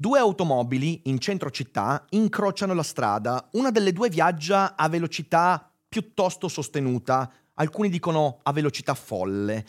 Due automobili in centro città incrociano la strada. Una delle due viaggia a velocità piuttosto sostenuta. Alcuni dicono a velocità folle.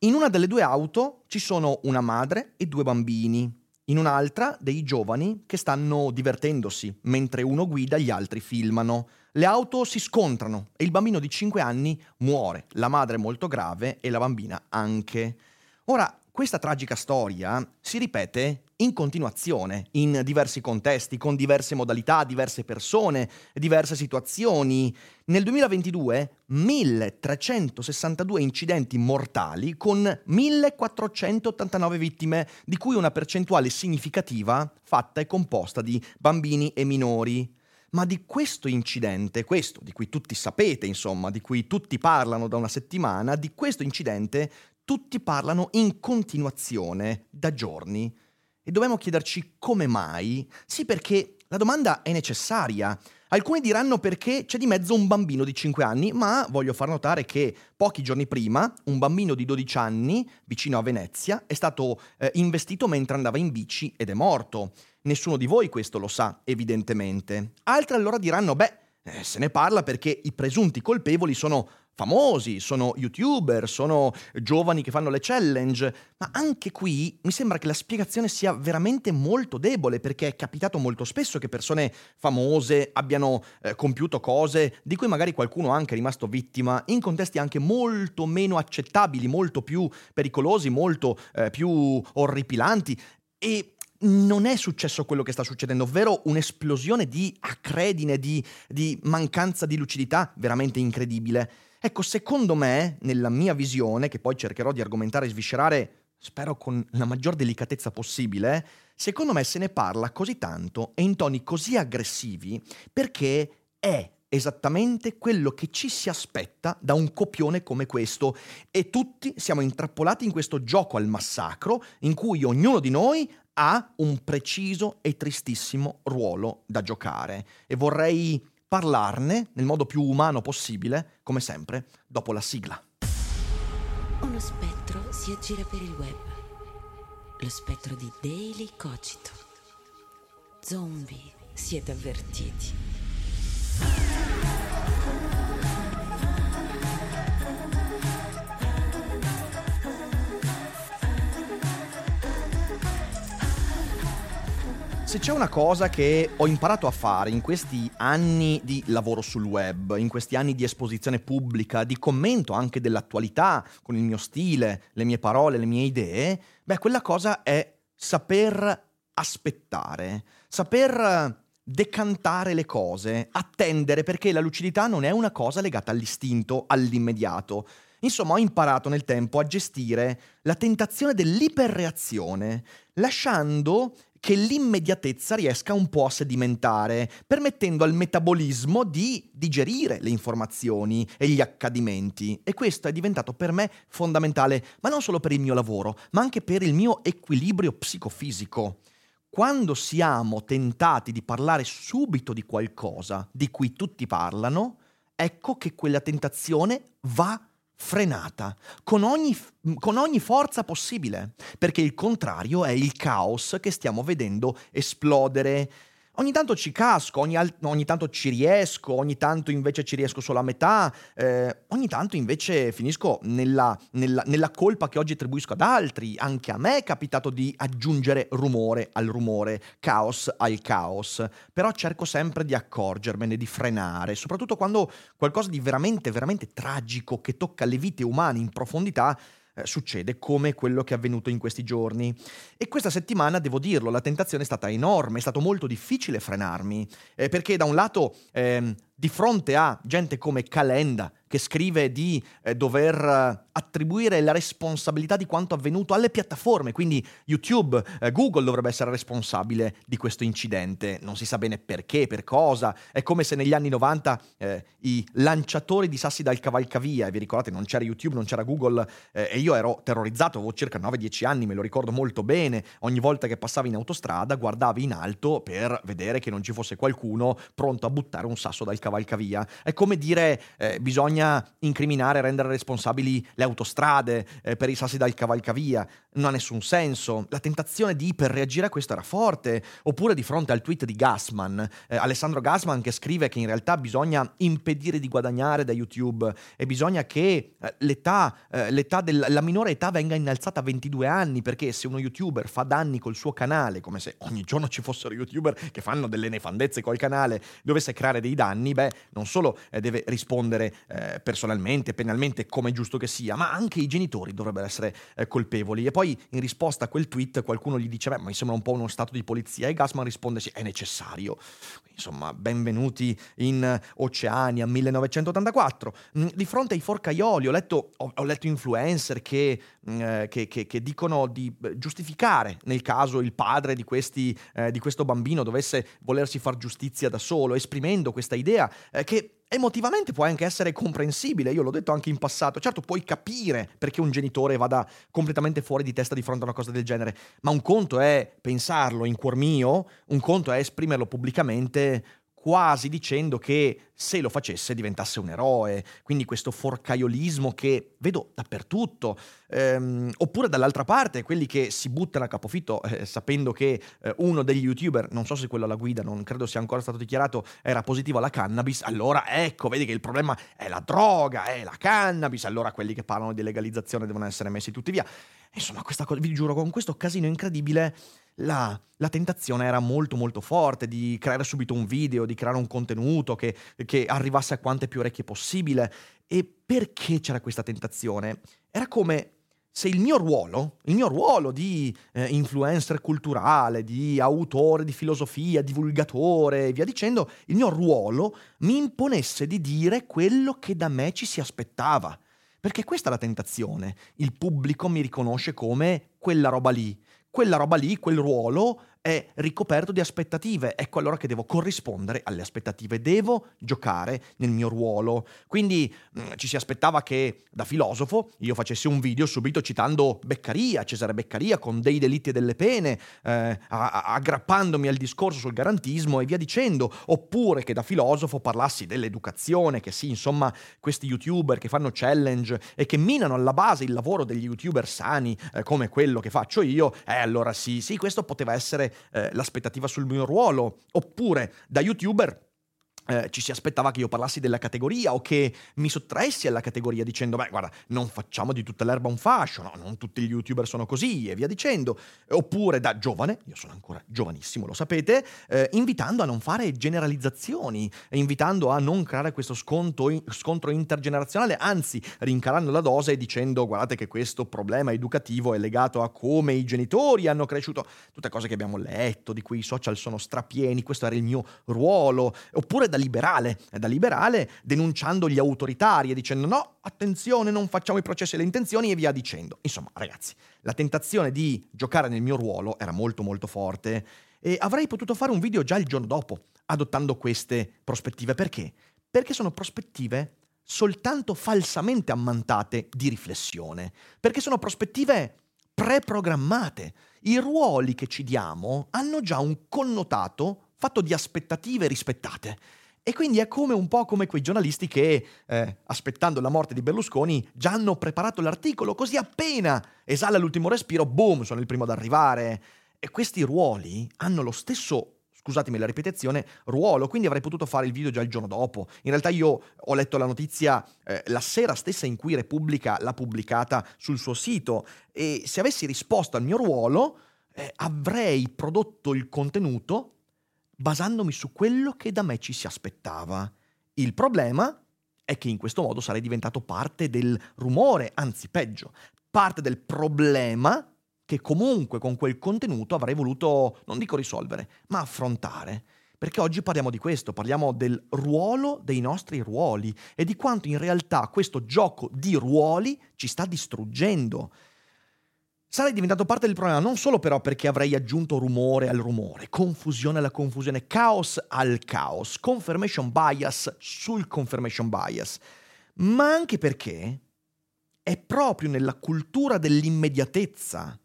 In una delle due auto ci sono una madre e due bambini. In un'altra dei giovani che stanno divertendosi, mentre uno guida gli altri filmano. Le auto si scontrano e il bambino di 5 anni muore, la madre molto grave e la bambina anche. Ora, questa tragica storia si ripete in continuazione, in diversi contesti, con diverse modalità, diverse persone, diverse situazioni. Nel 2022 1362 incidenti mortali con 1489 vittime, di cui una percentuale significativa fatta e composta di bambini e minori. Ma di questo incidente, questo di cui tutti sapete, insomma, di cui tutti parlano da una settimana, di questo incidente tutti parlano in continuazione da giorni. E dobbiamo chiederci come mai? Sì, perché la domanda è necessaria. Alcuni diranno perché c'è di mezzo un bambino di 5 anni, ma voglio far notare che pochi giorni prima un bambino di 12 anni, vicino a Venezia, è stato eh, investito mentre andava in bici ed è morto. Nessuno di voi questo lo sa, evidentemente. Altri allora diranno, beh, eh, se ne parla perché i presunti colpevoli sono famosi, sono youtuber, sono giovani che fanno le challenge, ma anche qui mi sembra che la spiegazione sia veramente molto debole perché è capitato molto spesso che persone famose abbiano eh, compiuto cose di cui magari qualcuno è anche rimasto vittima in contesti anche molto meno accettabili, molto più pericolosi, molto eh, più orripilanti e non è successo quello che sta succedendo, ovvero un'esplosione di acredine, di, di mancanza di lucidità veramente incredibile. Ecco, secondo me, nella mia visione, che poi cercherò di argomentare e sviscerare, spero con la maggior delicatezza possibile, secondo me se ne parla così tanto e in toni così aggressivi perché è esattamente quello che ci si aspetta da un copione come questo. E tutti siamo intrappolati in questo gioco al massacro in cui ognuno di noi ha un preciso e tristissimo ruolo da giocare. E vorrei parlarne nel modo più umano possibile, come sempre, dopo la sigla. Uno spettro si aggira per il web. Lo spettro di Daily Cogito. Zombie, siete avvertiti. Se c'è una cosa che ho imparato a fare in questi anni di lavoro sul web, in questi anni di esposizione pubblica, di commento anche dell'attualità, con il mio stile, le mie parole, le mie idee, beh, quella cosa è saper aspettare, saper decantare le cose, attendere perché la lucidità non è una cosa legata all'istinto, all'immediato. Insomma, ho imparato nel tempo a gestire la tentazione dell'iperreazione, lasciando che l'immediatezza riesca un po' a sedimentare, permettendo al metabolismo di digerire le informazioni e gli accadimenti. E questo è diventato per me fondamentale, ma non solo per il mio lavoro, ma anche per il mio equilibrio psicofisico. Quando siamo tentati di parlare subito di qualcosa di cui tutti parlano, ecco che quella tentazione va frenata con ogni, con ogni, forza possibile, perché il contrario è il caos che stiamo vedendo esplodere Ogni tanto ci casco, ogni, al- ogni, tanto ci riesco, ogni tanto invece ci riesco solo a metà, eh, ogni tanto invece finisco nella, nella, nella, colpa che oggi attribuisco ad altri. Anche a me è capitato di aggiungere rumore al rumore, caos al caos, però cerco sempre di accorgermene, di frenare, soprattutto quando qualcosa di veramente, veramente tragico che tocca le vite umane in profondità eh, succede come quello che è avvenuto in questi giorni. E questa settimana, devo dirlo, la tentazione è stata enorme, è stato molto difficile frenarmi, eh, perché da un lato eh, di fronte a gente come Calenda che scrive di eh, dover eh, attribuire la responsabilità di quanto avvenuto alle piattaforme, quindi YouTube, eh, Google dovrebbe essere responsabile di questo incidente, non si sa bene perché, per cosa, è come se negli anni 90 eh, i lanciatori di sassi dal cavalcavia, e vi ricordate non c'era YouTube, non c'era Google eh, e io ero terrorizzato, avevo circa 9-10 anni, me lo ricordo molto bene, ogni volta che passavo in autostrada guardavi in alto per vedere che non ci fosse qualcuno pronto a buttare un sasso dal cavalcavia, è come dire eh, bisogna bisogna incriminare, rendere responsabili le autostrade eh, per i sassi dal cavalcavia, non ha nessun senso. La tentazione di iperreagire a questo era forte, oppure di fronte al tweet di Gassman, eh, Alessandro Gassman che scrive che in realtà bisogna impedire di guadagnare da YouTube e bisogna che eh, l'età, eh, l'età del, la minore età venga innalzata a 22 anni, perché se uno YouTuber fa danni col suo canale, come se ogni giorno ci fossero YouTuber che fanno delle nefandezze col canale, dovesse creare dei danni, beh, non solo eh, deve rispondere eh, personalmente, penalmente, come è giusto che sia, ma anche i genitori dovrebbero essere eh, colpevoli. E poi in risposta a quel tweet qualcuno gli dice, beh, mi sembra un po' uno stato di polizia, e Gassman risponde, sì, è necessario. Insomma, benvenuti in Oceania 1984. Mm, di fronte ai forcaioli ho letto, ho, letto influencer che, mm, che, che, che, dicono di giustificare nel caso il padre di, questi, di questo bambino dovesse volersi far giustizia da solo, esprimendo questa idea eh, che emotivamente può anche essere comprensibile, io l'ho detto anche in passato, certo puoi capire perché un genitore vada completamente fuori di testa di fronte a una cosa del genere, ma un conto è pensarlo in cuor mio, un conto è esprimerlo pubblicamente quasi dicendo che se lo facesse diventasse un eroe, quindi questo forcaiolismo che vedo dappertutto, ehm, oppure dall'altra parte quelli che si buttano a capofitto eh, sapendo che eh, uno degli youtuber, non so se quello alla guida, non credo sia ancora stato dichiarato, era positivo alla cannabis, allora ecco, vedi che il problema è la droga, è la cannabis, allora quelli che parlano di legalizzazione devono essere messi tutti via. Insomma, questa cosa, vi giuro, con questo casino incredibile la, la, tentazione era molto molto forte di creare subito un video, di creare un contenuto che, che arrivasse a quante più orecchie possibile. E perché c'era questa tentazione? Era come se il mio ruolo, il mio ruolo di eh, influencer culturale, di autore di filosofia, divulgatore e via dicendo, il mio ruolo mi imponesse di dire quello che da me ci si aspettava. Perché questa è la tentazione. Il pubblico mi riconosce come quella roba lì quella roba lì, quel ruolo è ricoperto di aspettative, ecco allora che devo corrispondere alle aspettative, devo giocare nel mio ruolo. Quindi mh, mm, ci si aspettava che da filosofo io facessi un video subito citando Beccaria, Cesare Beccaria, con dei delitti e delle pene, eh, aggrappandomi al discorso sul garantismo e via dicendo, oppure che da filosofo parlassi dell'educazione, che sì, insomma, questi youtuber che fanno challenge e che minano alla base il lavoro degli youtuber sani, eh, come quello che faccio io, eh allora sì, sì, questo poteva essere eh, l'aspettativa sul mio ruolo, oppure da youtuber eh, ci si aspettava che io parlassi della categoria o che mi sottraessi alla categoria dicendo beh guarda non facciamo di tutta l'erba un fascio, no? non tutti gli youtuber sono così e via dicendo, oppure da giovane, io sono ancora giovanissimo lo sapete, eh, invitando a non fare generalizzazioni, invitando a non creare questo sconto, scontro intergenerazionale, anzi rincarando la dose e dicendo guardate che questo problema educativo è legato a come i genitori hanno cresciuto, tutte cose che abbiamo letto, di cui i social sono strapieni, questo era il mio ruolo, oppure da liberale, da liberale denunciando gli autoritari e dicendo no, attenzione, non facciamo i processi alle intenzioni e via dicendo. Insomma, ragazzi, la tentazione di giocare nel mio ruolo era molto molto forte e avrei potuto fare un video già il giorno dopo, adottando queste prospettive. Perché? Perché sono prospettive soltanto falsamente ammantate di riflessione, perché sono prospettive preprogrammate. I ruoli che ci diamo hanno già un connotato fatto di aspettative rispettate. E quindi è come un po' come quei giornalisti che, eh, aspettando la morte di Berlusconi, già hanno preparato l'articolo, così appena esala l'ultimo respiro, boom, sono il primo ad arrivare. E questi ruoli hanno lo stesso, scusatemi la ripetizione, ruolo, quindi avrei potuto fare il video già il giorno dopo. In realtà io ho letto la notizia eh, la sera stessa in cui Repubblica l'ha pubblicata sul suo sito e se avessi risposto al mio ruolo eh, avrei prodotto il contenuto basandomi su quello che da me ci si aspettava. Il problema è che in questo modo sarei diventato parte del rumore, anzi peggio, parte del problema che comunque con quel contenuto avrei voluto, non dico risolvere, ma affrontare. Perché oggi parliamo di questo, parliamo del ruolo dei nostri ruoli e di quanto in realtà questo gioco di ruoli ci sta distruggendo. Sarei diventato parte del problema non solo però perché avrei aggiunto rumore al rumore, confusione alla confusione, caos al caos, confirmation bias sul confirmation bias, ma anche perché è proprio nella cultura dell'immediatezza,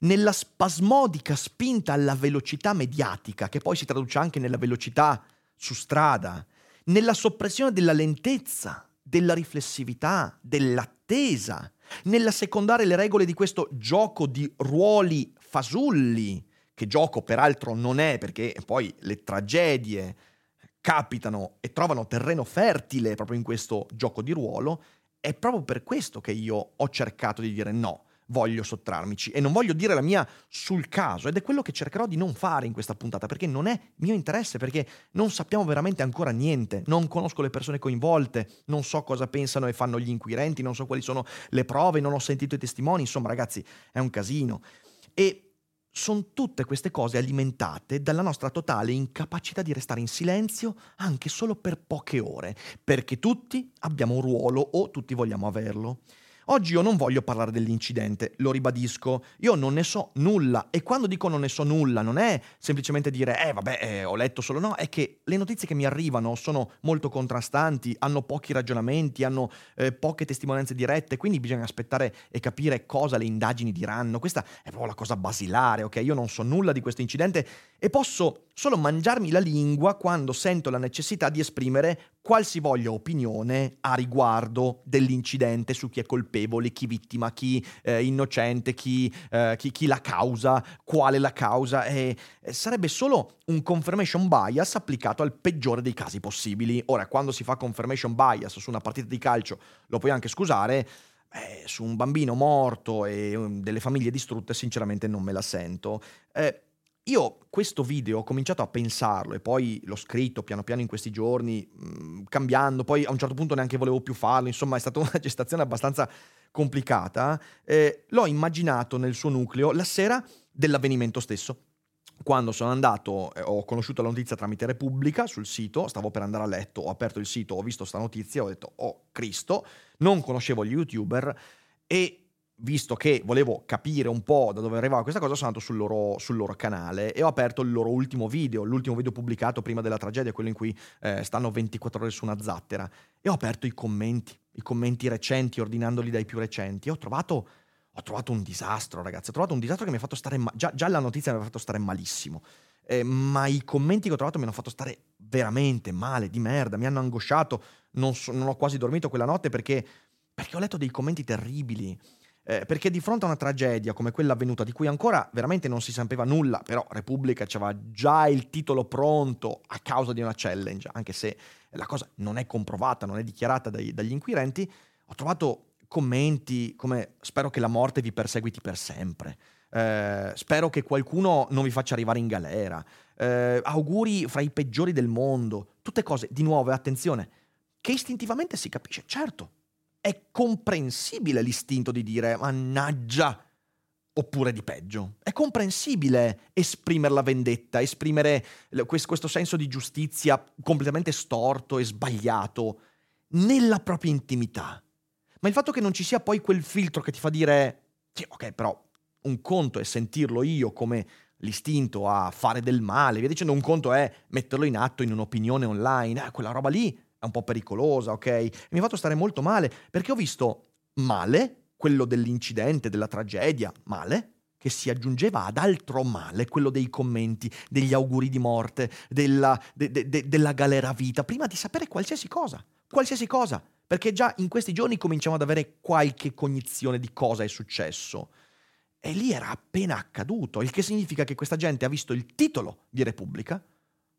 nella spasmodica spinta alla velocità mediatica, che poi si traduce anche nella velocità su strada, nella soppressione della lentezza, della riflessività, dell'attesa, nell'assecondare le regole di questo gioco di ruoli fasulli, che gioco peraltro non è perché poi le tragedie capitano e trovano terreno fertile proprio in questo gioco di ruolo, è proprio per questo che io ho cercato di dire no voglio sottrarmici e non voglio dire la mia sul caso ed è quello che cercherò di non fare in questa puntata perché non è mio interesse, perché non sappiamo veramente ancora niente, non conosco le persone coinvolte, non so cosa pensano e fanno gli inquirenti, non so quali sono le prove, non ho sentito i testimoni, insomma ragazzi è un casino. E sono tutte queste cose alimentate dalla nostra totale incapacità di restare in silenzio anche solo per poche ore, perché tutti abbiamo un ruolo o tutti vogliamo averlo. Oggi io non voglio parlare dell'incidente, lo ribadisco, io non ne so nulla. E quando dico non ne so nulla non è semplicemente dire eh vabbè eh, ho letto solo, no, è che le notizie che mi arrivano sono molto contrastanti, hanno pochi ragionamenti, hanno eh, poche testimonianze dirette, quindi bisogna aspettare e capire cosa le indagini diranno, questa è proprio la cosa basilare, ok? Io non so nulla di questo incidente e posso solo mangiarmi la lingua quando sento la necessità di esprimere qualsivoglia opinione a riguardo dell'incidente su chi è colpevole, chi vittima, chi eh, innocente, chi, eh, chi, chi, la causa, quale la causa. E, sarebbe solo un confirmation bias applicato al peggiore dei casi possibili. Ora, quando si fa confirmation bias su una partita di calcio, lo puoi anche scusare. Eh, su un bambino morto e um, delle famiglie distrutte, sinceramente non me la sento. Eh, io questo video ho cominciato a pensarlo e poi l'ho scritto piano piano in questi giorni, mm, cambiando, poi a un certo punto neanche volevo più farlo, insomma è stata una gestazione abbastanza complicata. Eh, l'ho immaginato nel suo nucleo la sera dell'avvenimento stesso. Quando sono andato, eh, ho conosciuto la notizia tramite Repubblica sul sito, stavo per andare a letto, ho aperto il sito, ho visto questa notizia, ho detto, oh Cristo, non conoscevo gli youtuber e visto che volevo capire un po' da dove arrivava questa cosa, sono andato sul loro, sul loro, canale e ho aperto il loro ultimo video, l'ultimo video pubblicato prima della tragedia, quello in cui eh, stanno 24 ore su una zattera, e ho aperto i commenti, i commenti recenti, ordinandoli dai più recenti, e ho trovato, ho trovato un disastro, ragazzi, ho trovato un disastro che mi ha fatto stare, ma- già, già la notizia mi ha fatto stare malissimo, eh, ma i commenti che ho trovato mi hanno fatto stare veramente male, di merda, mi hanno angosciato, non, so, non ho quasi dormito quella notte perché, perché ho letto dei commenti terribili, eh, perché di fronte a una tragedia come quella avvenuta, di cui ancora veramente non si sapeva nulla, però Repubblica aveva già il titolo pronto a causa di una challenge, anche se la cosa non è comprovata, non è dichiarata dai, dagli inquirenti, ho trovato commenti come spero che la morte vi perseguiti per sempre. Eh, spero che qualcuno non vi faccia arrivare in galera. Eh, auguri fra i peggiori del mondo. Tutte cose, di nuovo, attenzione, che istintivamente si capisce, certo, è comprensibile l'istinto di dire mannaggia oppure di peggio. È comprensibile esprimere la vendetta, esprimere questo senso di giustizia completamente storto e sbagliato nella propria intimità. Ma il fatto che non ci sia poi quel filtro che ti fa dire, sì, ok, però un conto è sentirlo io come l'istinto a fare del male, via dicendo, un conto è metterlo in atto in un'opinione online, eh, quella roba lì un po' pericolosa, ok? E mi ha fatto stare molto male perché ho visto male, quello dell'incidente, della tragedia, male, che si aggiungeva ad altro male, quello dei commenti, degli auguri di morte, della, de, de, de, della galera vita, prima di sapere qualsiasi cosa, qualsiasi cosa, perché già in questi giorni cominciamo ad avere qualche cognizione di cosa è successo. E lì era appena accaduto, il che significa che questa gente ha visto il titolo di Repubblica,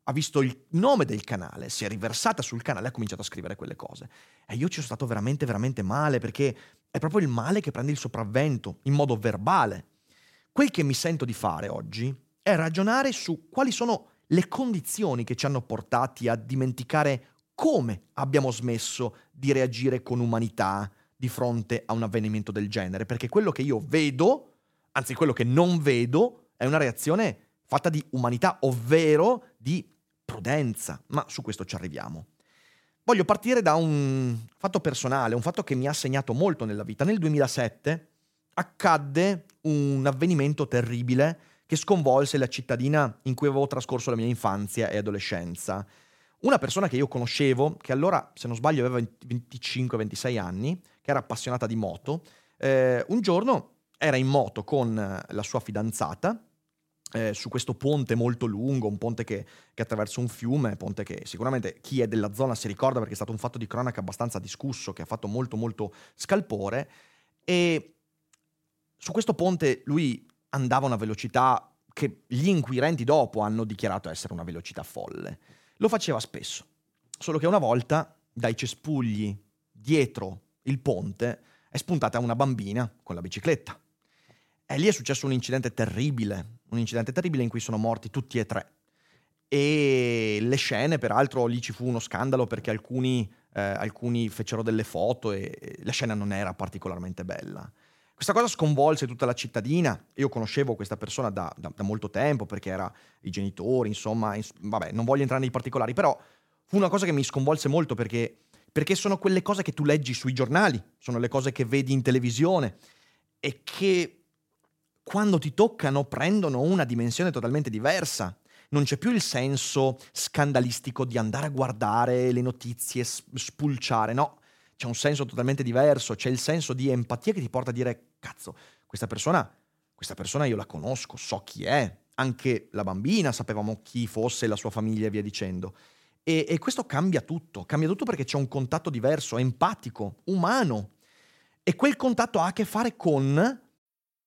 ha visto il nome del canale, si è riversata sul canale e ha cominciato a scrivere quelle cose. E io ci sono stato veramente, veramente male perché è proprio il male che prende il sopravvento in modo verbale. Quel che mi sento di fare oggi è ragionare su quali sono le condizioni che ci hanno portati a dimenticare come abbiamo smesso di reagire con umanità di fronte a un avvenimento del genere, perché quello che io vedo, anzi quello che non vedo, è una reazione fatta di umanità, ovvero di prudenza, ma su questo ci arriviamo. Voglio partire da un fatto personale, un fatto che mi ha segnato molto nella vita. Nel 2007 accadde un avvenimento terribile che sconvolse la cittadina in cui avevo trascorso la mia infanzia e adolescenza. Una persona che io conoscevo, che allora, se non sbaglio, aveva 25-26 anni, che era appassionata di moto, eh, un giorno era in moto con la sua fidanzata eh, su questo ponte molto lungo, un ponte che, che attraversa un fiume, ponte che sicuramente chi è della zona si ricorda perché è stato un fatto di cronaca abbastanza discusso, che ha fatto molto molto scalpore, e su questo ponte lui andava a una velocità che gli inquirenti dopo hanno dichiarato essere una velocità folle. Lo faceva spesso, solo che una volta dai cespugli dietro il ponte è spuntata una bambina con la bicicletta. E lì è successo un incidente terribile, un incidente terribile in cui sono morti tutti e tre. E le scene, peraltro, lì ci fu uno scandalo perché alcuni, eh, alcuni fecero delle foto e la scena non era particolarmente bella. Questa cosa sconvolse tutta la cittadina. Io conoscevo questa persona da, da, da molto tempo perché era i genitori, insomma, ins- vabbè, non voglio entrare nei particolari, però fu una cosa che mi sconvolse molto perché, perché sono quelle cose che tu leggi sui giornali, sono le cose che vedi in televisione e che quando ti toccano prendono una dimensione totalmente diversa. Non c'è più il senso scandalistico di andare a guardare le notizie, spulciare, no c'è un senso totalmente diverso, c'è il senso di empatia che ti porta a dire, cazzo, questa persona, questa persona io la conosco, so chi è, anche la bambina sapevamo chi fosse, la sua famiglia e via dicendo. E, e questo cambia tutto, cambia tutto perché c'è un contatto diverso, empatico, umano. E quel contatto ha a che fare con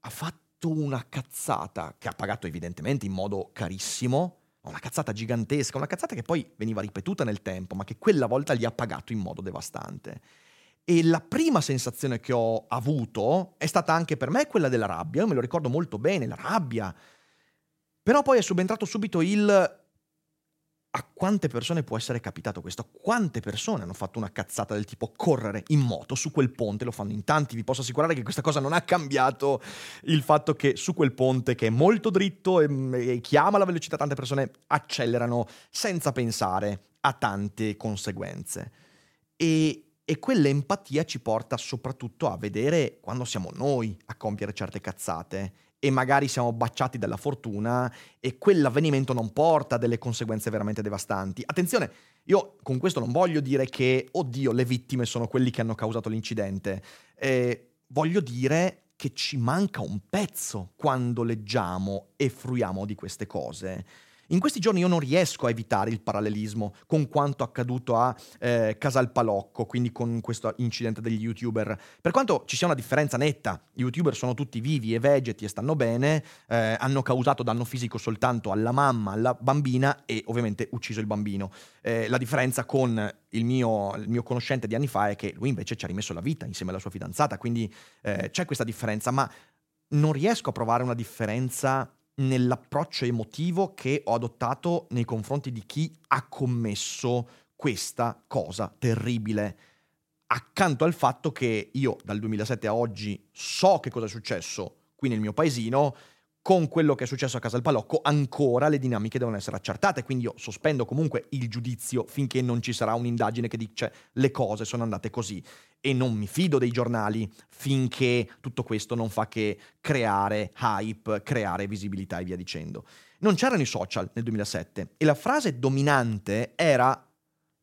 Ha fatto una cazzata che ha pagato evidentemente in modo carissimo, una cazzata gigantesca, una cazzata che poi veniva ripetuta nel tempo, ma che quella volta gli ha pagato in modo devastante. E la prima sensazione che ho avuto è stata anche per me quella della rabbia, io me lo ricordo molto bene, la rabbia. Però poi è subentrato subito il a quante persone può essere capitato questo? Quante persone hanno fatto una cazzata del tipo correre in moto su quel ponte? Lo fanno in tanti, vi posso assicurare che questa cosa non ha cambiato il fatto che su quel ponte che è molto dritto e, e chiama la velocità, tante persone accelerano senza pensare a tante conseguenze. E, e quell'empatia ci porta soprattutto a vedere quando siamo noi a compiere certe cazzate e magari siamo baciati dalla fortuna e quell'avvenimento non porta delle conseguenze veramente devastanti. Attenzione, io con questo non voglio dire che, oddio, le vittime sono quelli che hanno causato l'incidente. Eh, voglio dire che ci manca un pezzo quando leggiamo e fruiamo di queste cose. In questi giorni io non riesco a evitare il parallelismo con quanto accaduto a eh, Casalpalocco, quindi con questo incidente degli youtuber. Per quanto ci sia una differenza netta, gli youtuber sono tutti vivi e vegeti e stanno bene, eh, hanno causato danno fisico soltanto alla mamma, alla bambina e ovviamente ucciso il bambino. Eh, la differenza con il mio, il mio, conoscente di anni fa è che lui invece ci ha rimesso la vita insieme alla sua fidanzata, quindi eh, c'è questa differenza, ma non riesco a provare una differenza nell'approccio emotivo che ho adottato nei confronti di chi ha commesso questa cosa terribile. Accanto al fatto che io dal 2007 a oggi so che cosa è successo qui nel mio paesino, con quello che è successo a Casa del Palocco ancora le dinamiche devono essere accertate, quindi io sospendo comunque il giudizio finché non ci sarà un'indagine che dice le cose sono andate così e non mi fido dei giornali finché tutto questo non fa che creare hype, creare visibilità e via dicendo. Non c'erano i social nel 2007 e la frase dominante era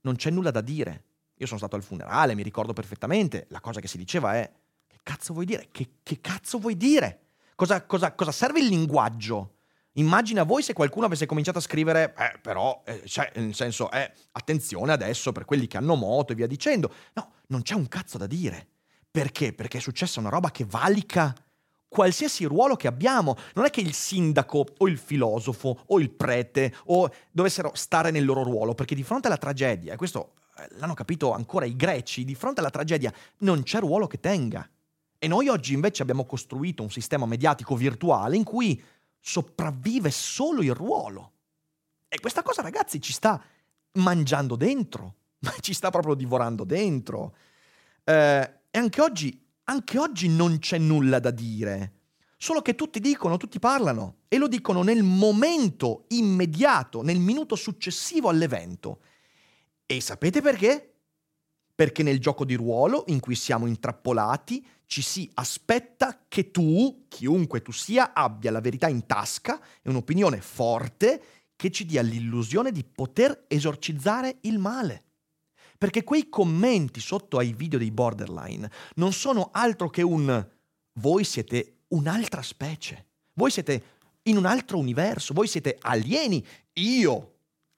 non c'è nulla da dire. Io sono stato al funerale, mi ricordo perfettamente, la cosa che si diceva è che cazzo vuoi dire? Che, che cazzo vuoi dire? Cosa, cosa, cosa serve il linguaggio? Immagina voi se qualcuno avesse cominciato a scrivere, eh, però, eh, cioè, nel senso, eh, attenzione adesso per quelli che hanno moto e via dicendo. No, non c'è un cazzo da dire. Perché? Perché è successa una roba che valica qualsiasi ruolo che abbiamo. Non è che il sindaco o il filosofo o il prete o dovessero stare nel loro ruolo, perché di fronte alla tragedia, e questo eh, l'hanno capito ancora i greci, di fronte alla tragedia non c'è ruolo che tenga. E noi oggi invece abbiamo costruito un sistema mediatico virtuale in cui sopravvive solo il ruolo. E questa cosa, ragazzi, ci sta mangiando dentro, ci sta proprio divorando dentro. Eh, e anche oggi, anche oggi non c'è nulla da dire. Solo che tutti dicono, tutti parlano e lo dicono nel momento immediato, nel minuto successivo all'evento. E sapete perché? Perché nel gioco di ruolo in cui siamo intrappolati ci si aspetta che tu, chiunque tu sia, abbia la verità in tasca e un'opinione forte che ci dia l'illusione di poter esorcizzare il male. Perché quei commenti sotto ai video dei borderline non sono altro che un voi siete un'altra specie, voi siete in un altro universo, voi siete alieni, io,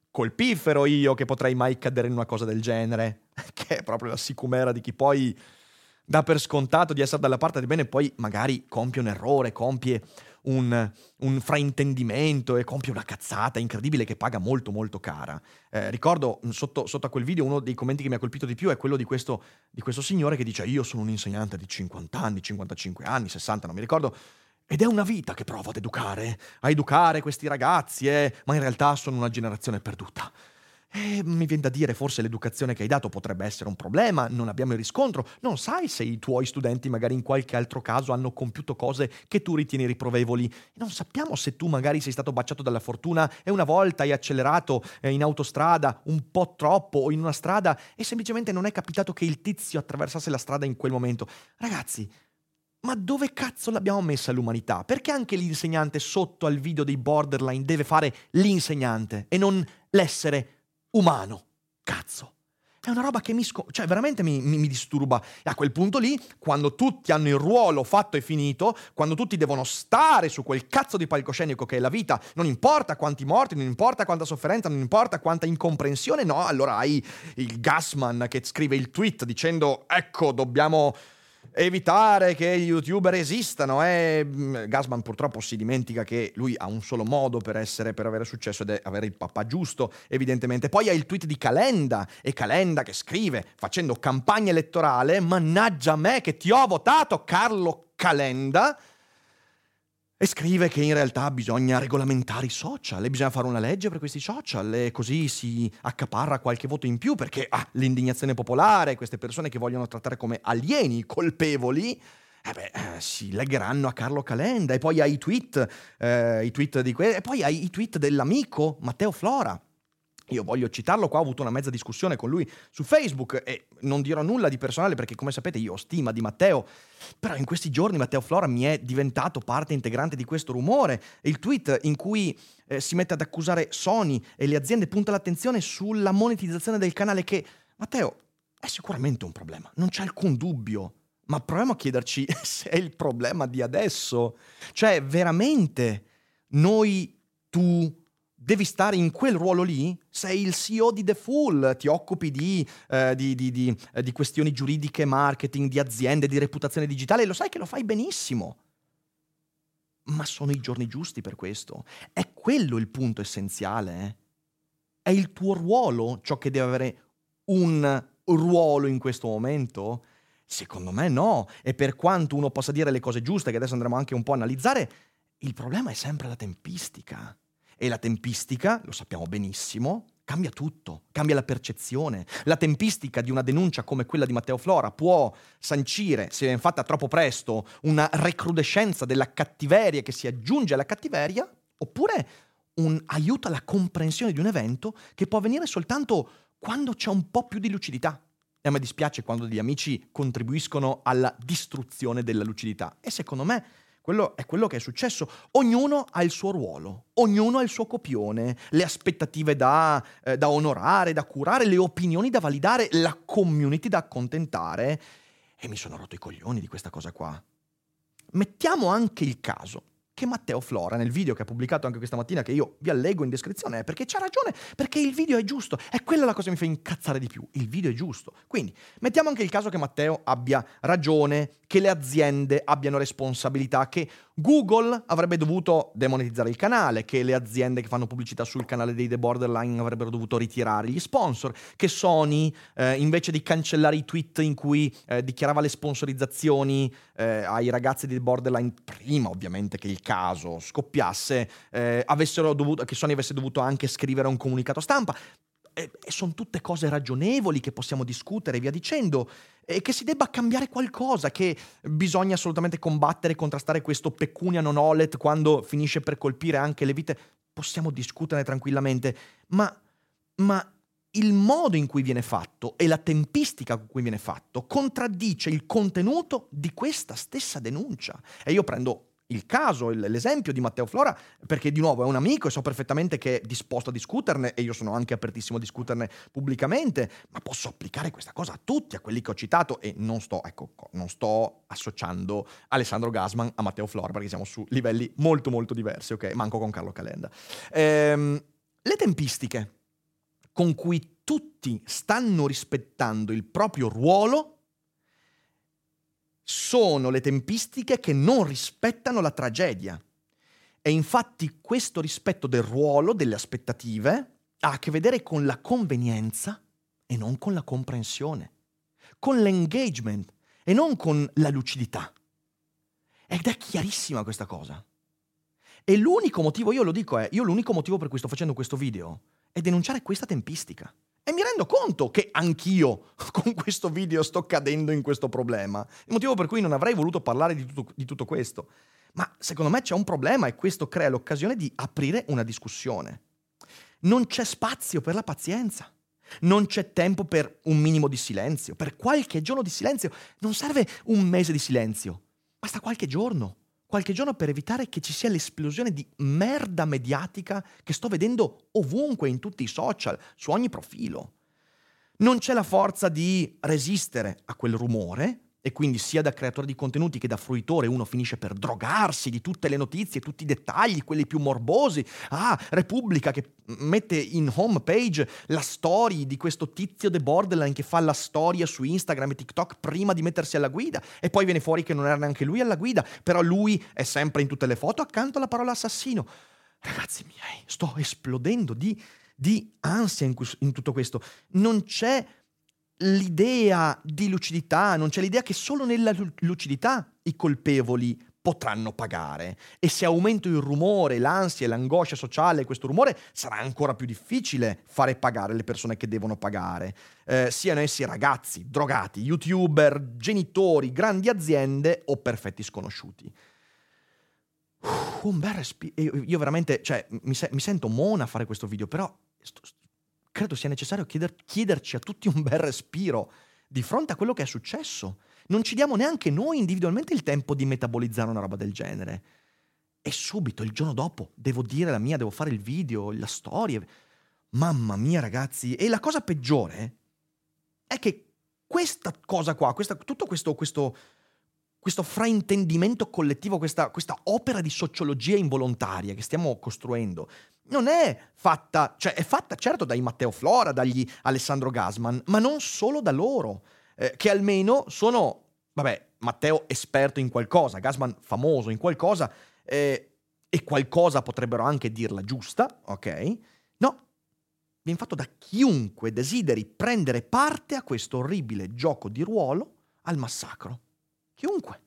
colpifero io che potrei mai cadere in una cosa del genere, che è proprio la sicumera di chi poi dà per scontato di essere dalla parte del bene e poi magari compie un errore, compie un, un, fraintendimento e compie una cazzata incredibile che paga molto molto cara. Eh, ricordo sotto, sotto, a quel video uno dei commenti che mi ha colpito di più è quello di questo, di questo signore che dice io sono un insegnante di 50 anni, 55 anni, 60, non mi ricordo, ed è una vita che provo ad educare, a educare questi ragazzi, eh, ma in realtà sono una generazione perduta. E mi viene da dire, forse l'educazione che hai dato potrebbe essere un problema, non abbiamo il riscontro, non sai se i tuoi studenti magari in qualche altro caso hanno compiuto cose che tu ritieni riprovevoli, non sappiamo se tu magari sei stato baciato dalla fortuna e una volta hai accelerato eh, in autostrada un po' troppo o in una strada e semplicemente non è capitato che il tizio attraversasse la strada in quel momento. Ragazzi, ma dove cazzo l'abbiamo messa l'umanità? Perché anche l'insegnante sotto al video dei borderline deve fare l'insegnante e non l'essere umano. Cazzo. È una roba che mi, sco- cioè, veramente mi, mi, mi, disturba. E a quel punto lì, quando tutti hanno il ruolo fatto e finito, quando tutti devono stare su quel cazzo di palcoscenico che è la vita, non importa quanti morti, non importa quanta sofferenza, non importa quanta incomprensione, no, allora hai il Gasman che scrive il tweet dicendo ecco, dobbiamo evitare che gli youtuber esistano. Eh? Gasman purtroppo si dimentica che lui ha un solo modo per, essere, per avere successo ed è avere il papà giusto, evidentemente. Poi ha il tweet di Calenda e Calenda che scrive facendo campagna elettorale, mannaggia me che ti ho votato Carlo Calenda e scrive che in realtà bisogna regolamentare i social e bisogna fare una legge per questi social e così si accaparra qualche voto in più perché ah, l'indignazione popolare, queste persone che vogliono trattare come alieni, colpevoli, eh beh, eh, si legheranno a Carlo Calenda e poi hai i tweet, eh, i tweet que- e poi hai i tweet dell'amico Matteo Flora io voglio citarlo qua, ho avuto una mezza discussione con lui su Facebook e non dirò nulla di personale perché come sapete io ho stima di Matteo, però in questi giorni Matteo Flora mi è diventato parte integrante di questo rumore. Il tweet in cui eh, si mette ad accusare Sony e le aziende punta l'attenzione sulla monetizzazione del canale che, Matteo, è sicuramente un problema, non c'è alcun dubbio. Ma proviamo a chiederci se è il problema di adesso. Cioè, veramente noi, tu, devi stare in quel ruolo lì, sei il CEO di The Fool, ti occupi di, eh, di, di, eh, di questioni giuridiche, marketing, di aziende, di reputazione digitale, lo sai che lo fai benissimo. Ma sono i giorni giusti per questo. È quello il punto essenziale. Eh? È il tuo ruolo ciò che deve avere un ruolo in questo momento? Secondo me no. E per quanto uno possa dire le cose giuste, che adesso andremo anche un po' a analizzare, il problema è sempre la tempistica. E la tempistica, lo sappiamo benissimo, cambia tutto, cambia la percezione. La tempistica di una denuncia come quella di Matteo Flora può sancire, se viene fatta troppo presto, una recrudescenza della cattiveria che si aggiunge alla cattiveria, oppure un aiuto alla comprensione di un evento che può avvenire soltanto quando c'è un po' più di lucidità. E a me dispiace quando gli amici contribuiscono alla distruzione della lucidità. E secondo me quello è quello che è successo. Ognuno ha il suo ruolo, ognuno ha il suo copione, le aspettative da, eh, da onorare, da curare, le opinioni da validare, la community da accontentare. E mi sono rotto i coglioni di questa cosa qua. Mettiamo anche il caso che Matteo Flora nel video che ha pubblicato anche questa mattina, che io vi allego in descrizione, perché c'ha ragione, perché il video è giusto. È quella la cosa che mi fa incazzare di più. Il video è giusto. Quindi mettiamo anche il caso che Matteo abbia ragione, che le aziende abbiano responsabilità, che Google avrebbe dovuto demonetizzare il canale, che le aziende che fanno pubblicità sul canale dei The Borderline avrebbero dovuto ritirare. Gli sponsor, che Sony eh, invece di cancellare i tweet in cui eh, dichiarava le sponsorizzazioni eh, ai ragazzi di The Borderline prima ovviamente che il caso scoppiasse, eh, dovuto, che Sony avesse dovuto anche scrivere un comunicato stampa e, sono tutte cose ragionevoli che possiamo discutere e via dicendo, e che si debba cambiare qualcosa, che bisogna assolutamente combattere e contrastare questo pecunia non olet quando finisce per colpire anche le vite, possiamo discuterne tranquillamente, ma, ma il modo in cui viene fatto e la tempistica con cui viene fatto contraddice il contenuto di questa stessa denuncia. E io prendo il caso, l'esempio di Matteo Flora, perché di nuovo è un amico e so perfettamente che è disposto a discuterne e io sono anche apertissimo a discuterne pubblicamente, ma posso applicare questa cosa a tutti, a quelli che ho citato e non sto, ecco, non sto associando Alessandro Gasman a Matteo Flora perché siamo su livelli molto molto diversi, ok? Manco con Carlo Calenda. Ehm, le tempistiche con cui tutti stanno rispettando il proprio ruolo sono le tempistiche che non rispettano la tragedia. E infatti questo rispetto del ruolo, delle aspettative, ha a che vedere con la convenienza e non con la comprensione, con l'engagement e non con la lucidità. Ed è chiarissima questa cosa. E l'unico motivo, io lo dico, è, io l'unico motivo per cui sto facendo questo video è denunciare questa tempistica. E mi rendo conto che anch'io con questo video sto cadendo in questo problema. Il motivo per cui non avrei voluto parlare di tutto, di tutto questo. Ma secondo me c'è un problema e questo crea l'occasione di aprire una discussione. Non c'è spazio per la pazienza. Non c'è tempo per un minimo di silenzio, per qualche giorno di silenzio. Non serve un mese di silenzio, basta qualche giorno qualche giorno per evitare che ci sia l'esplosione di merda mediatica che sto vedendo ovunque in tutti i social, su ogni profilo. Non c'è la forza di resistere a quel rumore e quindi sia da creatore di contenuti che da fruitore uno finisce per drogarsi di tutte le notizie, tutti i dettagli, quelli più morbosi. Ah, Repubblica che mette in home page la story di questo tizio The Borderline che fa la storia su Instagram e TikTok prima di mettersi alla guida e poi viene fuori che non era neanche lui alla guida, però lui è sempre in tutte le foto accanto alla parola assassino. Ragazzi miei, sto esplodendo di, di ansia in, in tutto questo. Non c'è l'idea di lucidità, non c'è l'idea che solo nella lucidità i colpevoli potranno pagare e se aumento il rumore, l'ansia e l'angoscia sociale, questo rumore sarà ancora più difficile fare pagare le persone che devono pagare, eh, siano essi ragazzi, drogati, youtuber, genitori, grandi aziende o perfetti sconosciuti. Uh, un bel respiro. Io, io, veramente, cioè, mi, se- mi, sento mona a fare questo video, però sto, credo sia necessario chieder- chiederci a tutti un bel respiro di fronte a quello che è successo. Non ci diamo neanche noi individualmente il tempo di metabolizzare una roba del genere. E subito, il giorno dopo, devo dire la mia, devo fare il video, la storia. Mamma mia, ragazzi. E la cosa peggiore è che questa cosa qua, questa, tutto questo, questo, questo fraintendimento collettivo, questa, questa opera di sociologia involontaria che stiamo costruendo, non è fatta, cioè è fatta certo dai Matteo Flora, dagli Alessandro Gasman, ma non solo da loro, eh, che almeno sono, vabbè, Matteo esperto in qualcosa, Gasman famoso in qualcosa, eh, e qualcosa potrebbero anche dirla giusta, ok? No, viene fatto da chiunque desideri prendere parte a questo orribile gioco di ruolo al massacro. Chiunque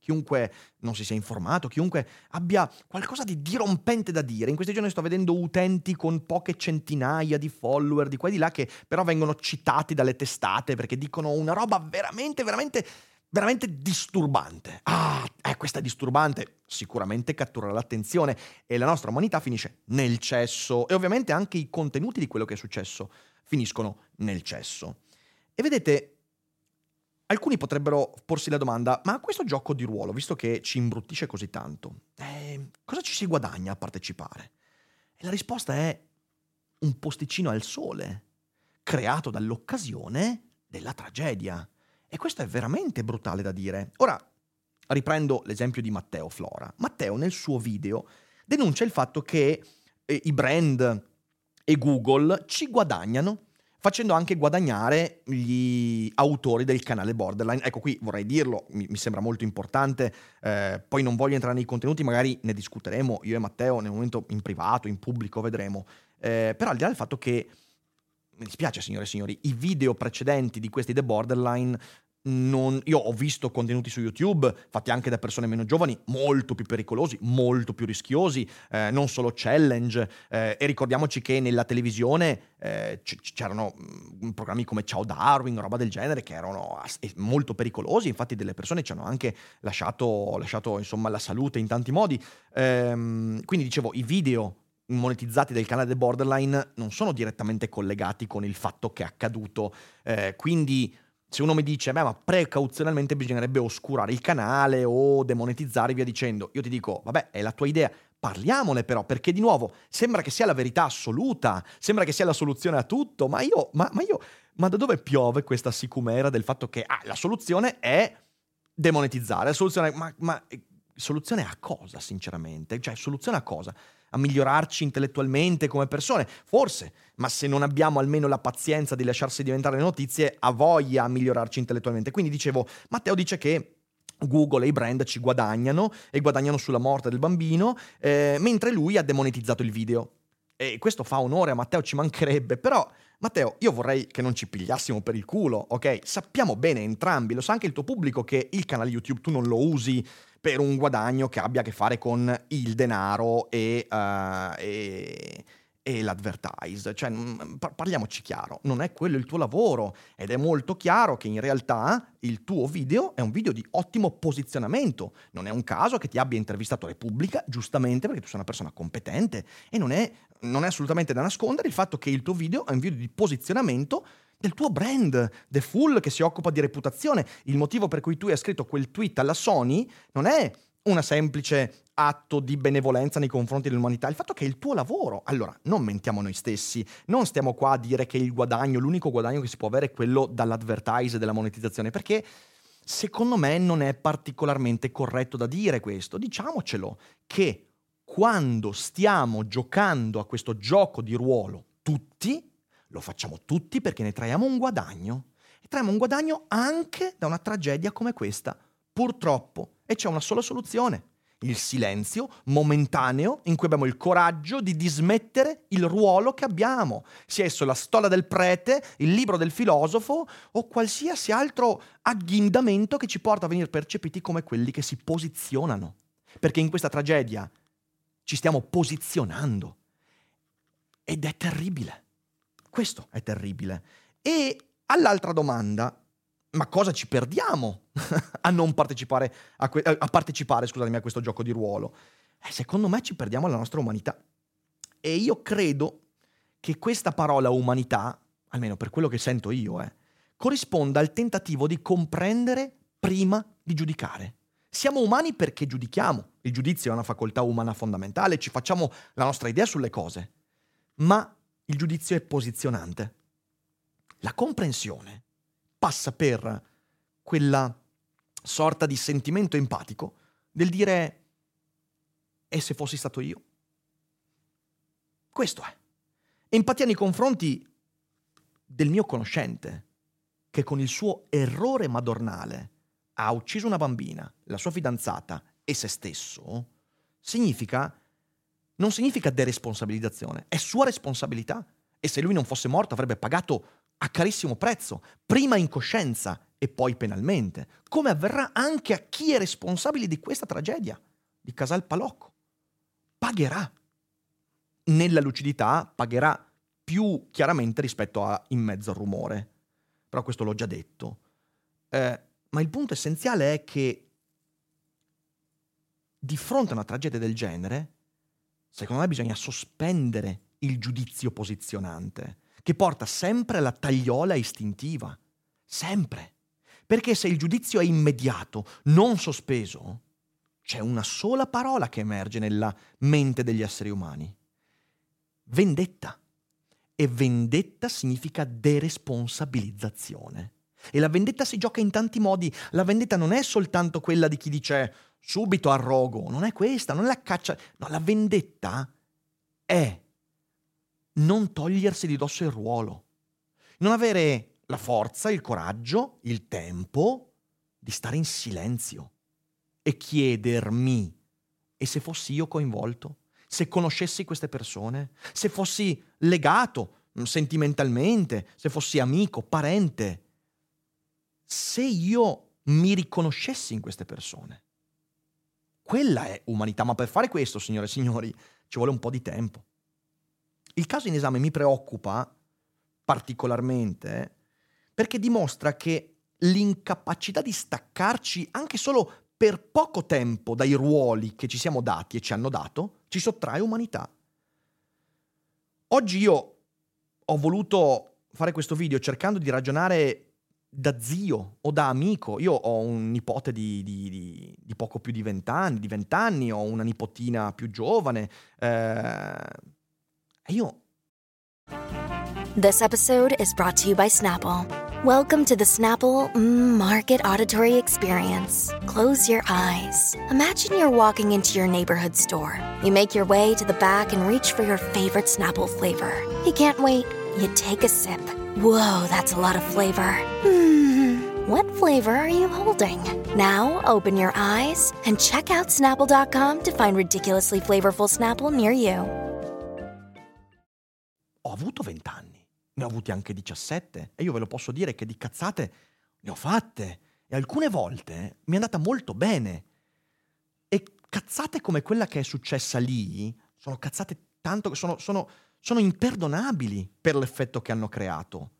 chiunque non si sia informato, chiunque abbia qualcosa di dirompente da dire. In questi giorni sto vedendo utenti con poche centinaia di follower di qua e di là che però vengono citati dalle testate perché dicono una roba veramente, veramente, veramente disturbante. Ah, eh, questa è disturbante, sicuramente cattura l'attenzione e la nostra umanità finisce nel cesso e ovviamente anche i contenuti di quello che è successo finiscono nel cesso. E vedete, Alcuni potrebbero porsi la domanda, ma questo gioco di ruolo, visto che ci imbruttisce così tanto, eh, cosa ci si guadagna a partecipare? E la risposta è un posticino al sole, creato dall'occasione della tragedia. E questo è veramente brutale da dire. Ora, riprendo l'esempio di Matteo Flora. Matteo nel suo video denuncia il fatto che eh, i brand e Google ci guadagnano facendo anche guadagnare gli autori del canale Borderline. Ecco qui vorrei dirlo, mi, mi sembra molto importante, eh, poi non voglio entrare nei contenuti, magari ne discuteremo io e Matteo nel momento in privato, in pubblico, vedremo. Eh, però al di là del fatto che, mi dispiace signore e signori, i video precedenti di questi The Borderline non, io ho visto contenuti su YouTube fatti anche da persone meno giovani, molto più pericolosi, molto più rischiosi, eh, non solo challenge. Eh, e ricordiamoci che nella televisione eh, c- c'erano mm, programmi come Ciao Darwin, roba del genere, che erano molto pericolosi. Infatti, delle persone ci hanno anche lasciato, lasciato insomma, la salute in tanti modi. Ehm, quindi, dicevo, i video monetizzati del canale Borderline non sono direttamente collegati con il fatto che è accaduto. Eh, quindi se uno mi dice, beh, ma precauzionalmente bisognerebbe oscurare il canale o demonetizzare via dicendo, io ti dico, vabbè, è la tua idea, parliamone però, perché di nuovo sembra che sia la verità assoluta, sembra che sia la soluzione a tutto, ma io, ma, ma io, ma da dove piove questa sicumera del fatto che, ah, la soluzione è demonetizzare, la soluzione, ma, ma soluzione a cosa, sinceramente? Cioè, soluzione a cosa? a migliorarci intellettualmente come persone, forse, ma se non abbiamo almeno la pazienza di lasciarsi diventare le notizie, ha voglia a migliorarci intellettualmente. Quindi dicevo, Matteo dice che Google e i brand ci guadagnano e guadagnano sulla morte del bambino, eh, mentre lui ha demonetizzato il video. E questo fa onore a Matteo, ci mancherebbe, però Matteo, io vorrei che non ci pigliassimo per il culo, ok? Sappiamo bene entrambi, lo sa anche il tuo pubblico che il canale YouTube tu non lo usi per un guadagno che abbia a che fare con il denaro e, uh, e, e l'advertise. Cioè, mm, parliamoci chiaro, non è quello il tuo lavoro ed è molto chiaro che in realtà il tuo video è un video di ottimo posizionamento. Non è un caso che ti abbia intervistato Repubblica, giustamente perché tu sei una persona competente e non è, non è assolutamente da nascondere il fatto che il tuo video è un video di posizionamento del tuo brand, The Full che si occupa di reputazione. Il motivo per cui tu hai scritto quel tweet alla Sony non è una semplice atto di benevolenza nei confronti dell'umanità, il fatto che è il tuo lavoro. Allora, non mentiamo noi stessi, non stiamo qua a dire che il guadagno, l'unico guadagno che si può avere è quello dall'advertise, della monetizzazione, perché secondo me non è particolarmente corretto da dire questo. Diciamocelo, che quando stiamo giocando a questo gioco di ruolo tutti, lo facciamo tutti perché ne traiamo un guadagno. E traiamo un guadagno anche da una tragedia come questa, purtroppo. E c'è una sola soluzione. Il silenzio momentaneo in cui abbiamo il coraggio di dismettere il ruolo che abbiamo, sia esso la storia del prete, il libro del filosofo o qualsiasi altro agghindamento che ci porta a venire percepiti come quelli che si posizionano. Perché in questa tragedia ci stiamo posizionando. Ed è terribile. Questo è terribile. E all'altra domanda, ma cosa ci perdiamo a non partecipare a, que- a partecipare, scusatemi, a questo gioco di ruolo? Eh, secondo me ci perdiamo la nostra umanità. E io credo che questa parola umanità, almeno per quello che sento io, eh, corrisponda al tentativo di comprendere prima di giudicare. Siamo umani perché giudichiamo. Il giudizio è una facoltà umana fondamentale, ci facciamo la nostra idea sulle cose. Ma il giudizio è posizionante. La comprensione passa per quella sorta di sentimento empatico del dire e se fossi stato io? Questo è. Empatia nei confronti del mio conoscente, che con il suo errore madornale ha ucciso una bambina, la sua fidanzata e se stesso, significa non significa deresponsabilizzazione, è sua responsabilità. E se lui non fosse morto avrebbe pagato a carissimo prezzo, prima in coscienza e poi penalmente, come avverrà anche a chi è responsabile di questa tragedia, di Casal Palocco. Pagherà. Nella lucidità pagherà più chiaramente rispetto a in mezzo al rumore. Però questo l'ho già detto. Eh, ma il punto essenziale è che di fronte a una tragedia del genere, Secondo me bisogna sospendere il giudizio posizionante, che porta sempre alla tagliola istintiva. Sempre. Perché se il giudizio è immediato, non sospeso, c'è una sola parola che emerge nella mente degli esseri umani. Vendetta. E vendetta significa deresponsabilizzazione. E la vendetta si gioca in tanti modi. La vendetta non è soltanto quella di chi dice subito arrogo, non è questa, non è la caccia. No, la vendetta è non togliersi di dosso il ruolo, non avere la forza, il coraggio, il tempo di stare in silenzio e chiedermi, e se fossi io coinvolto? Se conoscessi queste persone? Se fossi legato mm, sentimentalmente? Se fossi amico, parente? Se io mi riconoscessi in queste persone? Quella è umanità, ma per fare questo, signore e signori, ci vuole un po' di tempo. Il caso in esame mi preoccupa particolarmente perché dimostra che l'incapacità di staccarci anche solo per poco tempo dai ruoli che ci siamo dati e ci hanno dato, ci sottrae umanità. Oggi io ho voluto fare questo video cercando di ragionare da zio o da amico. Io ho un nipote di, di, di, di poco più di vent'anni, di vent'anni, ho una nipotina più giovane. Eh, e io... This episode is brought to you by Snapple. Welcome to the Snapple Market Auditory Experience. Close your eyes. Imagine you're walking into your neighborhood store. You make your way to the back and reach for your favorite Snapple flavor. You can't wait. You take a sip. Whoa, that's a lot of flavor. Hmm, what flavor are you holding? Now open your eyes and check out Snapple.com to find ridiculously flavorful Snapple near you. Ho avuto 20 anni, ne ho avuti anche 17 e io ve lo posso dire che di cazzate ne ho fatte e alcune volte mi è andata molto bene. E cazzate come quella che è successa lì sono cazzate tanto che sono, sono sono imperdonabili per l'effetto che hanno creato.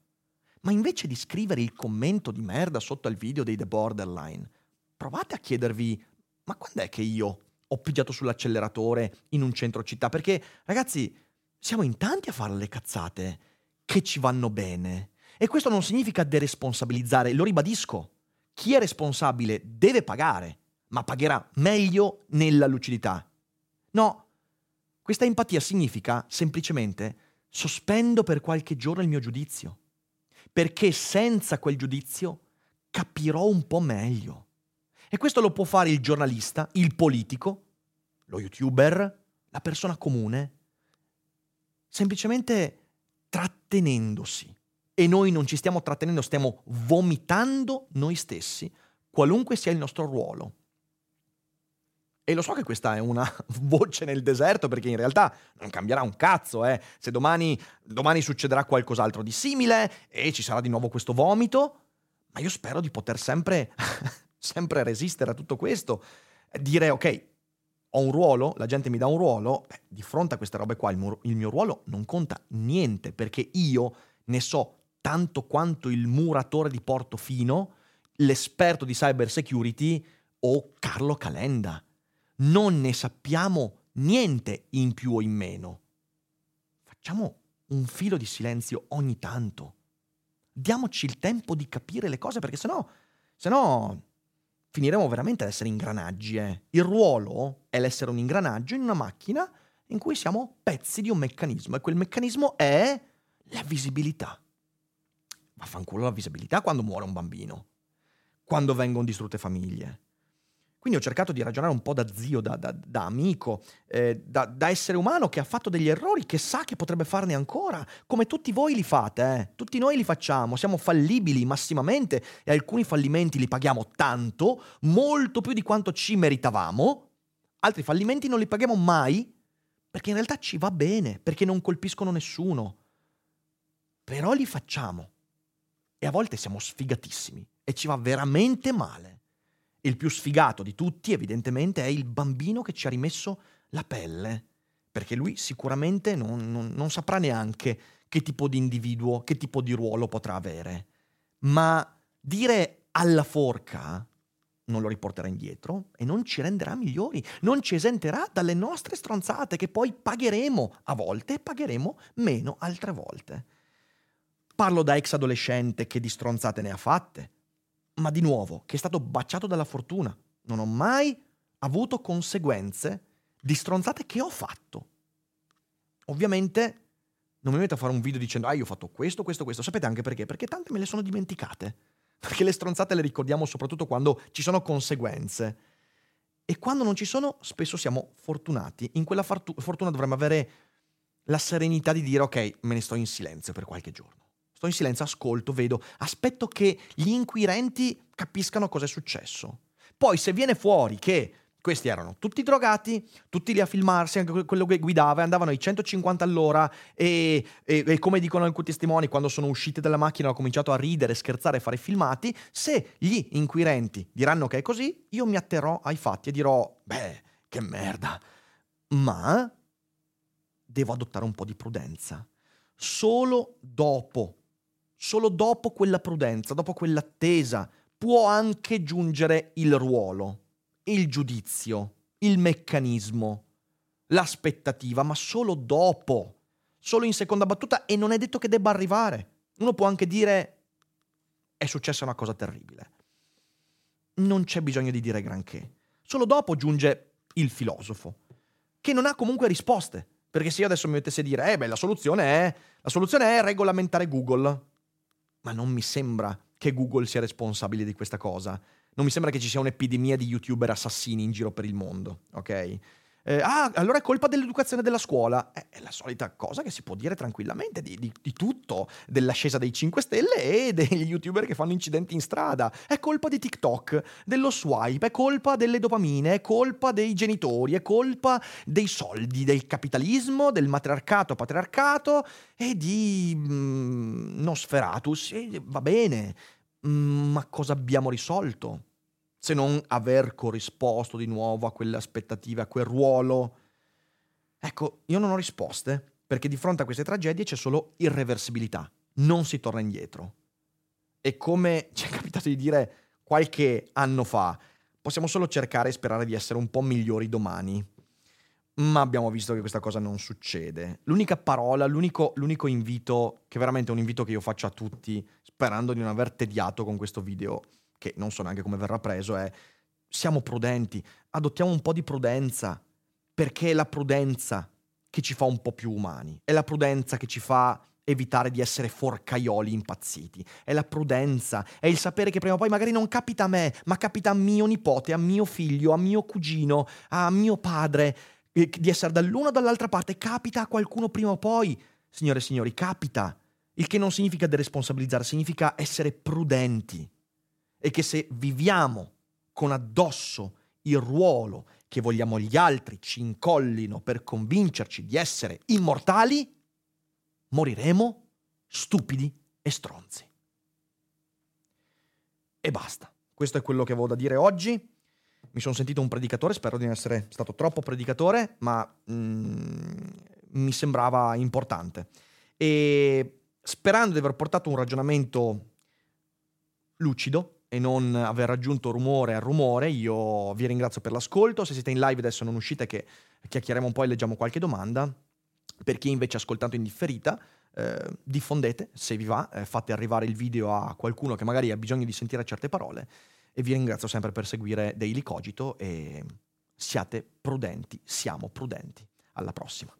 Ma invece di scrivere il commento di merda sotto al video dei The Borderline, provate a chiedervi, ma quando è che io ho pigiato sull'acceleratore in un centro città? Perché, ragazzi, siamo in tanti a fare le cazzate che ci vanno bene. E questo non significa deresponsabilizzare, lo ribadisco. Chi è responsabile deve pagare, ma pagherà meglio nella lucidità. No, questa empatia significa semplicemente sospendo per qualche giorno il mio giudizio, perché senza quel giudizio capirò un po' meglio. E questo lo può fare il giornalista, il politico, lo youtuber, la persona comune, semplicemente trattenendosi. E noi non ci stiamo trattenendo, stiamo vomitando noi stessi, qualunque sia il nostro ruolo. E lo so che questa è una voce nel deserto perché in realtà non cambierà un cazzo, eh. Se domani, domani succederà qualcos'altro di simile e ci sarà di nuovo questo vomito, ma io spero di poter sempre, sempre resistere a tutto questo. Dire, ok, ho un ruolo, la gente mi dà un ruolo, beh, di fronte a queste robe qua il mio, il mio ruolo non conta niente perché io ne so tanto quanto il muratore di Portofino, l'esperto di cyber security o Carlo Calenda non ne sappiamo niente in più o in meno. Facciamo un filo di silenzio ogni tanto. Diamoci il tempo di capire le cose perché sennò, sennò finiremo veramente ad essere ingranaggi. Eh. Il ruolo è l'essere un ingranaggio in una macchina in cui siamo pezzi di un meccanismo e quel meccanismo è la visibilità. Vaffanculo la visibilità quando muore un bambino, quando vengono distrutte famiglie, quindi ho cercato di ragionare un po' da zio, da, da, da amico, eh, da, da, essere umano che ha fatto degli errori, che sa che potrebbe farne ancora, come tutti voi li fate, eh? tutti noi li facciamo, siamo fallibili massimamente e alcuni fallimenti li paghiamo tanto, molto più di quanto ci meritavamo, altri fallimenti non li paghiamo mai perché in realtà ci va bene, perché non colpiscono nessuno, però li facciamo e a volte siamo sfigatissimi e ci va veramente male. Il più sfigato di tutti, evidentemente, è il bambino che ci ha rimesso la pelle, perché lui sicuramente non, non, non saprà neanche che tipo di individuo, che tipo di ruolo potrà avere. Ma dire alla forca non lo riporterà indietro e non ci renderà migliori, non ci esenterà dalle nostre stronzate che poi pagheremo a volte e pagheremo meno altre volte. Parlo da ex adolescente che di stronzate ne ha fatte, ma di nuovo che è stato baciato dalla fortuna. Non ho mai avuto conseguenze di stronzate che ho fatto. Ovviamente non mi metto a fare un video dicendo ah io ho fatto questo, questo, questo. Sapete anche perché? Perché tante me le sono dimenticate. perché le stronzate le ricordiamo soprattutto quando ci sono conseguenze. E quando non ci sono, spesso siamo fortunati. In quella fortuna dovremmo avere la serenità di dire ok, me ne sto in silenzio per qualche giorno. Sto in silenzio, ascolto, vedo, aspetto che gli inquirenti capiscano cosa è successo. Poi se viene fuori che questi erano tutti drogati, tutti lì a filmarsi, anche quello che guidava, andavano ai 150 all'ora e, e, e, come dicono alcuni testimoni, quando sono usciti dalla macchina hanno cominciato a ridere, scherzare e fare filmati. Se gli inquirenti diranno che è così, io mi atterrò ai fatti e dirò, beh, che merda. Ma devo adottare un po' di prudenza. Solo dopo, solo dopo quella prudenza, dopo quell'attesa, può anche giungere il ruolo il giudizio, il meccanismo, l'aspettativa, ma solo dopo, solo in seconda battuta e non è detto che debba arrivare. Uno può anche dire è successa una cosa terribile. Non c'è bisogno di dire granché. Solo dopo giunge il filosofo, che non ha comunque risposte. Perché se io adesso mi mettessi a dire, eh beh, la soluzione è, la soluzione è regolamentare Google. Ma non mi sembra che Google sia responsabile di questa cosa non mi sembra che ci sia un'epidemia di youtuber assassini in giro per il mondo, ok? Eh, ah, allora è colpa dell'educazione della scuola. Eh, è la solita cosa che si può dire tranquillamente di, di, di, tutto, dell'ascesa dei 5 Stelle e degli youtuber che fanno incidenti in strada. È colpa di TikTok, dello swipe, è colpa delle dopamine, è colpa dei genitori, è colpa dei soldi, del capitalismo, del matriarcato, patriarcato e di mm, Nosferatus. E va bene, mm, ma cosa abbiamo risolto? Se non aver corrisposto di nuovo a quelle aspettative, a quel ruolo. Ecco, io non ho risposte, perché di fronte a queste tragedie c'è solo irreversibilità, non si torna indietro. E come ci è capitato di dire qualche anno fa, possiamo solo cercare e sperare di essere un po' migliori domani. Ma abbiamo visto che questa cosa non succede. L'unica parola, l'unico, l'unico invito, che veramente è un invito che io faccio a tutti, sperando di non aver tediato con questo video, che non so neanche come verrà preso, è siamo prudenti, adottiamo un po' di prudenza, perché è la prudenza che ci fa un po' più umani, è la prudenza che ci fa evitare di essere forcaioli impazziti, è la prudenza, è il sapere che prima o poi magari non capita a me, ma capita a mio nipote, a mio figlio, a mio cugino, a mio padre, di essere dall'una o dall'altra parte, capita a qualcuno prima o poi, signore e signori, capita. Il che non significa deresponsabilizzare, significa essere prudenti e che se viviamo con addosso il ruolo che vogliamo gli altri ci incollino per convincerci di essere immortali, moriremo stupidi e stronzi. E basta. Questo è quello che avevo da dire oggi. Mi sono sentito un predicatore, spero di non essere stato troppo predicatore, ma mm, mi sembrava importante. E sperando di aver portato un ragionamento lucido, e non aver raggiunto rumore al rumore, io vi ringrazio per l'ascolto. Se siete in live adesso non uscite che chiacchieriamo un po' e leggiamo qualche domanda. Per chi invece ha ascoltato in differita, eh, diffondete se vi va, eh, fate arrivare il video a qualcuno che magari ha bisogno di sentire certe parole e vi ringrazio sempre per seguire Daily Cogito e siate prudenti, siamo prudenti. Alla prossima.